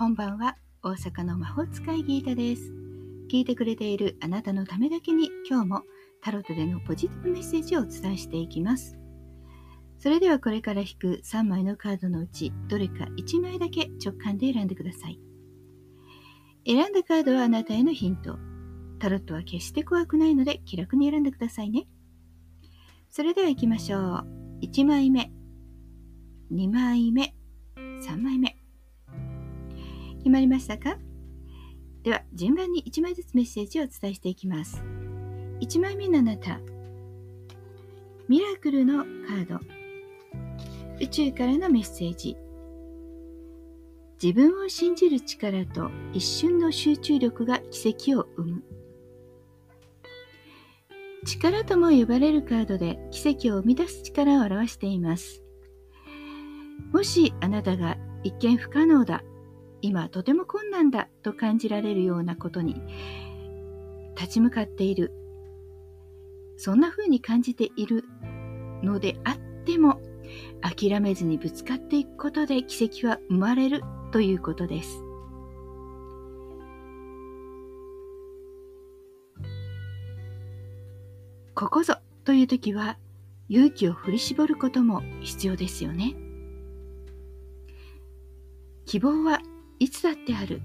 こんばんは。大阪の魔法使いギータです。聞いてくれているあなたのためだけに今日もタロットでのポジティブメッセージをお伝えしていきます。それではこれから引く3枚のカードのうちどれか1枚だけ直感で選んでください。選んだカードはあなたへのヒント。タロットは決して怖くないので気楽に選んでくださいね。それでは行きましょう。1枚目。2枚目。3枚目。決まりましたか？では順番に1枚ずつメッセージをお伝えしていきます。1枚目のあなた。ミラクルのカード。宇宙からのメッセージ。自分を信じる力と一瞬の集中力が奇跡を生む。力とも呼ばれるカードで奇跡を生み出す力を表しています。もしあなたが一見不可能だ今とても困難だと感じられるようなことに立ち向かっているそんな風に感じているのであっても諦めずにぶつかっていくことで奇跡は生まれるということです。ここぞという時は勇気を振り絞ることも必要ですよね。希望はいつだってある。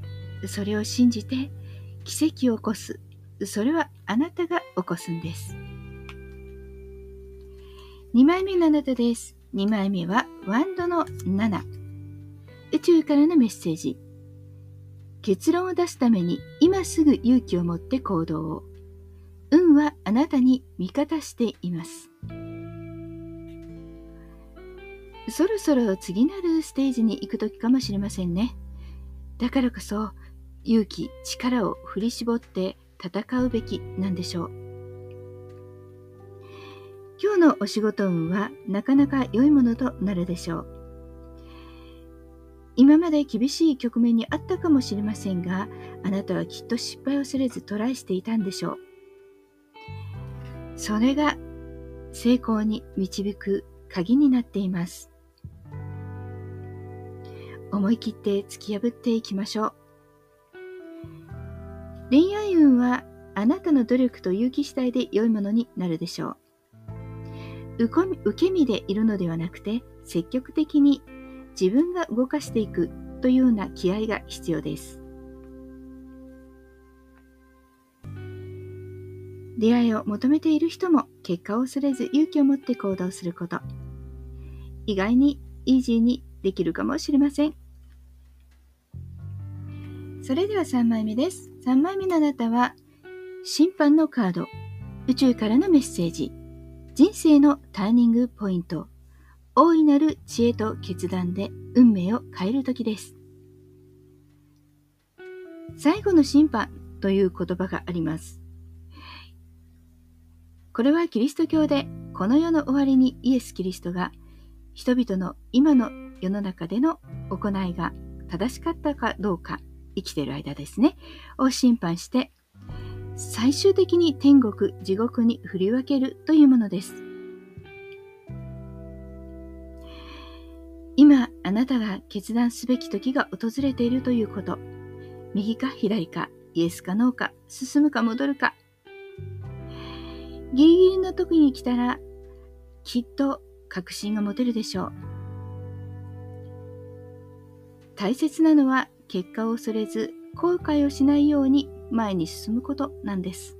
それを信じて奇跡を起こす。それはあなたが起こすんです。2枚目のあなたです。2枚目はワンドの7。宇宙からのメッセージ。結論を出すために今すぐ勇気を持って行動を。運はあなたに味方しています。そろそろ次なるステージに行く時かもしれませんね。だからこそ勇気、力を振り絞って戦うべきなんでしょう。今日のお仕事運はなかなか良いものとなるでしょう。今まで厳しい局面にあったかもしれませんが、あなたはきっと失敗をせずトライしていたんでしょう。それが成功に導く鍵になっています。思い切って突き破っていきましょう。恋愛運はあなたの努力と勇気次第で良いものになるでしょう。受け身でいるのではなくて積極的に自分が動かしていくというような気合が必要です。出会いを求めている人も結果を恐れず勇気を持って行動すること。意外にイージーにできるかもしれません。それでは3枚目です。3枚目のあなたは、審判のカード、宇宙からのメッセージ、人生のターニングポイント、大いなる知恵と決断で運命を変える時です。最後の審判という言葉があります。これはキリスト教でこの世の終わりにイエス・キリストが人々の今の世の中での行いが正しかったかどうか生きてる間ですね、を審判して、最終的に天国、地獄に振り分けるというものです。今、あなたが決断すべき時が訪れているということ。右か左か、イエスかノーか、進むか戻るか。ギリギリの時に来たら、きっと確信が持てるでしょう。大切なのは結果を恐れず後悔をしないように前に進むことなんです。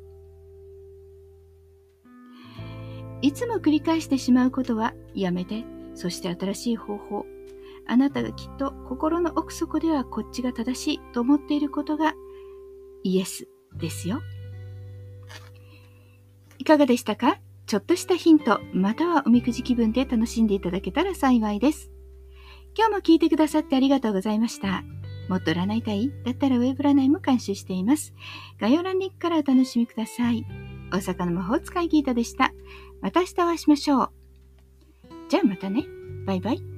いつも繰り返してしまうことはやめて、そして新しい方法。あなたがきっと心の奥底ではこっちが正しいと思っていることがイエスですよ。いかがでしたか？ちょっとしたヒント、またはおみくじ気分で楽しんでいただけたら幸いです。今日も聞いてくださってありがとうございました。もっと占いたい？だったらウェブ占いも監修しています。概要欄に行くからお楽しみください。大阪の魔法使いギータでした。また明日お会いしましょう。じゃあまたね。バイバイ。